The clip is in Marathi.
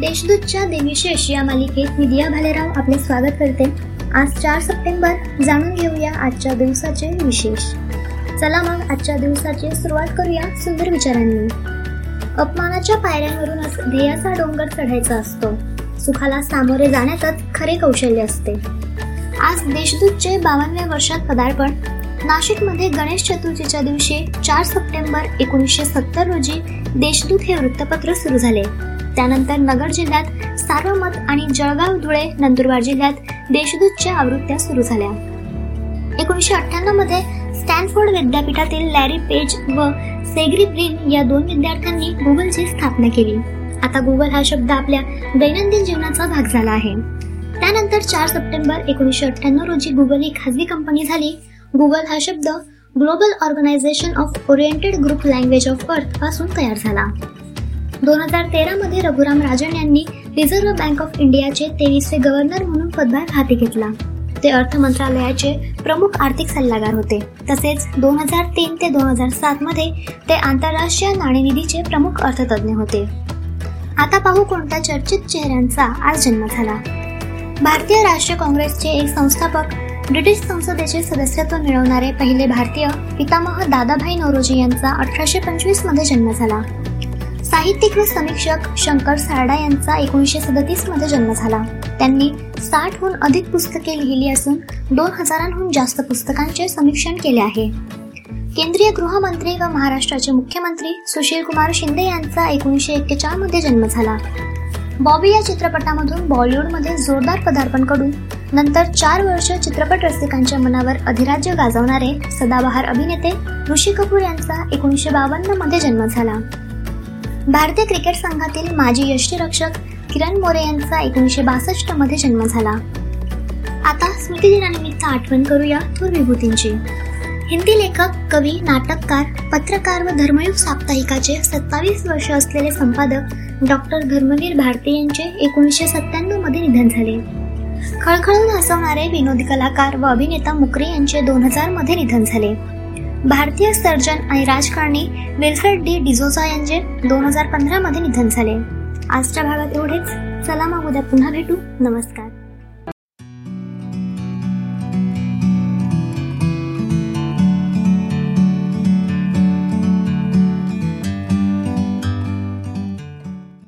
देशदूतच्या देविशेष या मालिकेत मी दिया भालेराव आपले स्वागत करते. आज चार सप्टेंबर जाणून घेऊया आजच्या दिवसाचे विशेष. चला मग आजच्या दिवसाची सुरुवात करूया सुंदर विचारांनी. अपमानाच्या पायऱ्यांवरूनच ध्येयाचा डोंगर चढायचा असतो. सुखाला सामोरे जाण्यातच खरे कौशल्य असते. आज देशदूतचे बावनव्या वर्षात पदार्पण. नाशिकमध्ये गणेश चतुर्थीच्या दिवशी चार सप्टेंबर एकोणीसशे सत्तर रोजी देशदूत हे वृत्तपत्र सुरू झाले. त्यानंतर नगर जिल्ह्यात सार्वमत आणि जळगाव धुळे नंदुरबार जिल्ह्यात देशदूतच्या आवृत्त्या सुरू झाल्या. एकोणीसशे अठ्ठ्याण्णवमध्ये स्टॅनफोर्ड विद्यापीठातील लॅरी पेज व सेग्री ब्रिन या दोन विद्यार्थ्यांनी गुगलची स्थापना केली. आता गुगल हा शब्द आपल्या दैनंदिन जीवनाचा भाग झाला आहे. त्यानंतर चार सप्टेंबर एकोणीसशे अठ्ठ्याण्णव रोजी गुगल ही खाजगी कंपनी झाली. गुगल हा शब्द global organisation of oriented group language of अर्थपासून तयार झाला. दोन हजार तेरामध्ये रघुराम राजन यांनी रिझर्व्ह बँक ऑफ इंडियाचे तेवीसवे गव्हर्नर म्हणून पदभार हाती घेतला. ते अर्थ मंत्रालयाचे प्रमुख आर्थिक सल्लागार होते. तसेच दोन हजार तीन ते दोन हजार सात मध्ये ते आंतरराष्ट्रीय नाणेनिधीचे प्रमुख अर्थतज्ञ होते. आता पाहू कोणत्या चर्चित चेहऱ्यांचा आज जन्म झाला. भारतीय राष्ट्रीय काँग्रेसचे एक संस्थापक ब्रिटिश संसदेचे सदस्यत्व मिळवणारे पहिले भारतीय पितामह दादाभाई नौरोजी यांचा अठराशे पंचवीसमध्ये जन्म झाला. साहित्यिक व समीक्षक शंकर सारडा यांचा एकोणीसशे सदतीसमध्ये जन्म झाला. त्यांनी साठहून अधिक पुस्तके लिहिली असून दोन हजारांहून जास्त पुस्तकांचे समीक्षण केले आहे. केंद्रीय गृहमंत्री व महाराष्ट्राचे मुख्यमंत्री सुशील कुमार शिंदे यांचा एकोणीसशे एक्केचाळमध्ये जन्म झाला. बॉबी या चित्रपटामधून बॉलिवूडमध्ये जोरदार पदार्पण करून नंतर चार वर्ष चित्रपट रसिकांच्या मनावर अधिराज्य गाजवणारे सदाबहार अभिनेते ऋषी कपूर यांचा एकोणीसशे बावन्नमध्ये जन्म झाला. भारतीय क्रिकेट संघातील माजी यष्टीरक्षक किरण मोरे यांचा एकोणीसशे बासष्टमध्ये जन्म झाला. आता स्मृतिदिनानिमित्त आठवण करूया थोर विभूतींची. हिंदी लेखक कवी नाटककार पत्रकार व धर्मयुग साप्ताहिकाचे सत्तावीस वर्ष असलेले संपादक डॉक्टर धर्मवीर भारती यांचे एकोणीसशे सत्त्याण्णवमध्ये निधन झाले. खळखळून हसवणारे विनोदी कलाकार व अभिनेता मुकरे यांचे दोन हजारमध्ये निधन झाले. भारतीय सर्जन आणि राजकारणी विल्फ्रेड डी डिझोसा यांचे दोन हजार पंधरामध्ये निधन झाले. आजच्या भागात एवढेच. चला मग उद्या पुन्हा भेटू. नमस्कार.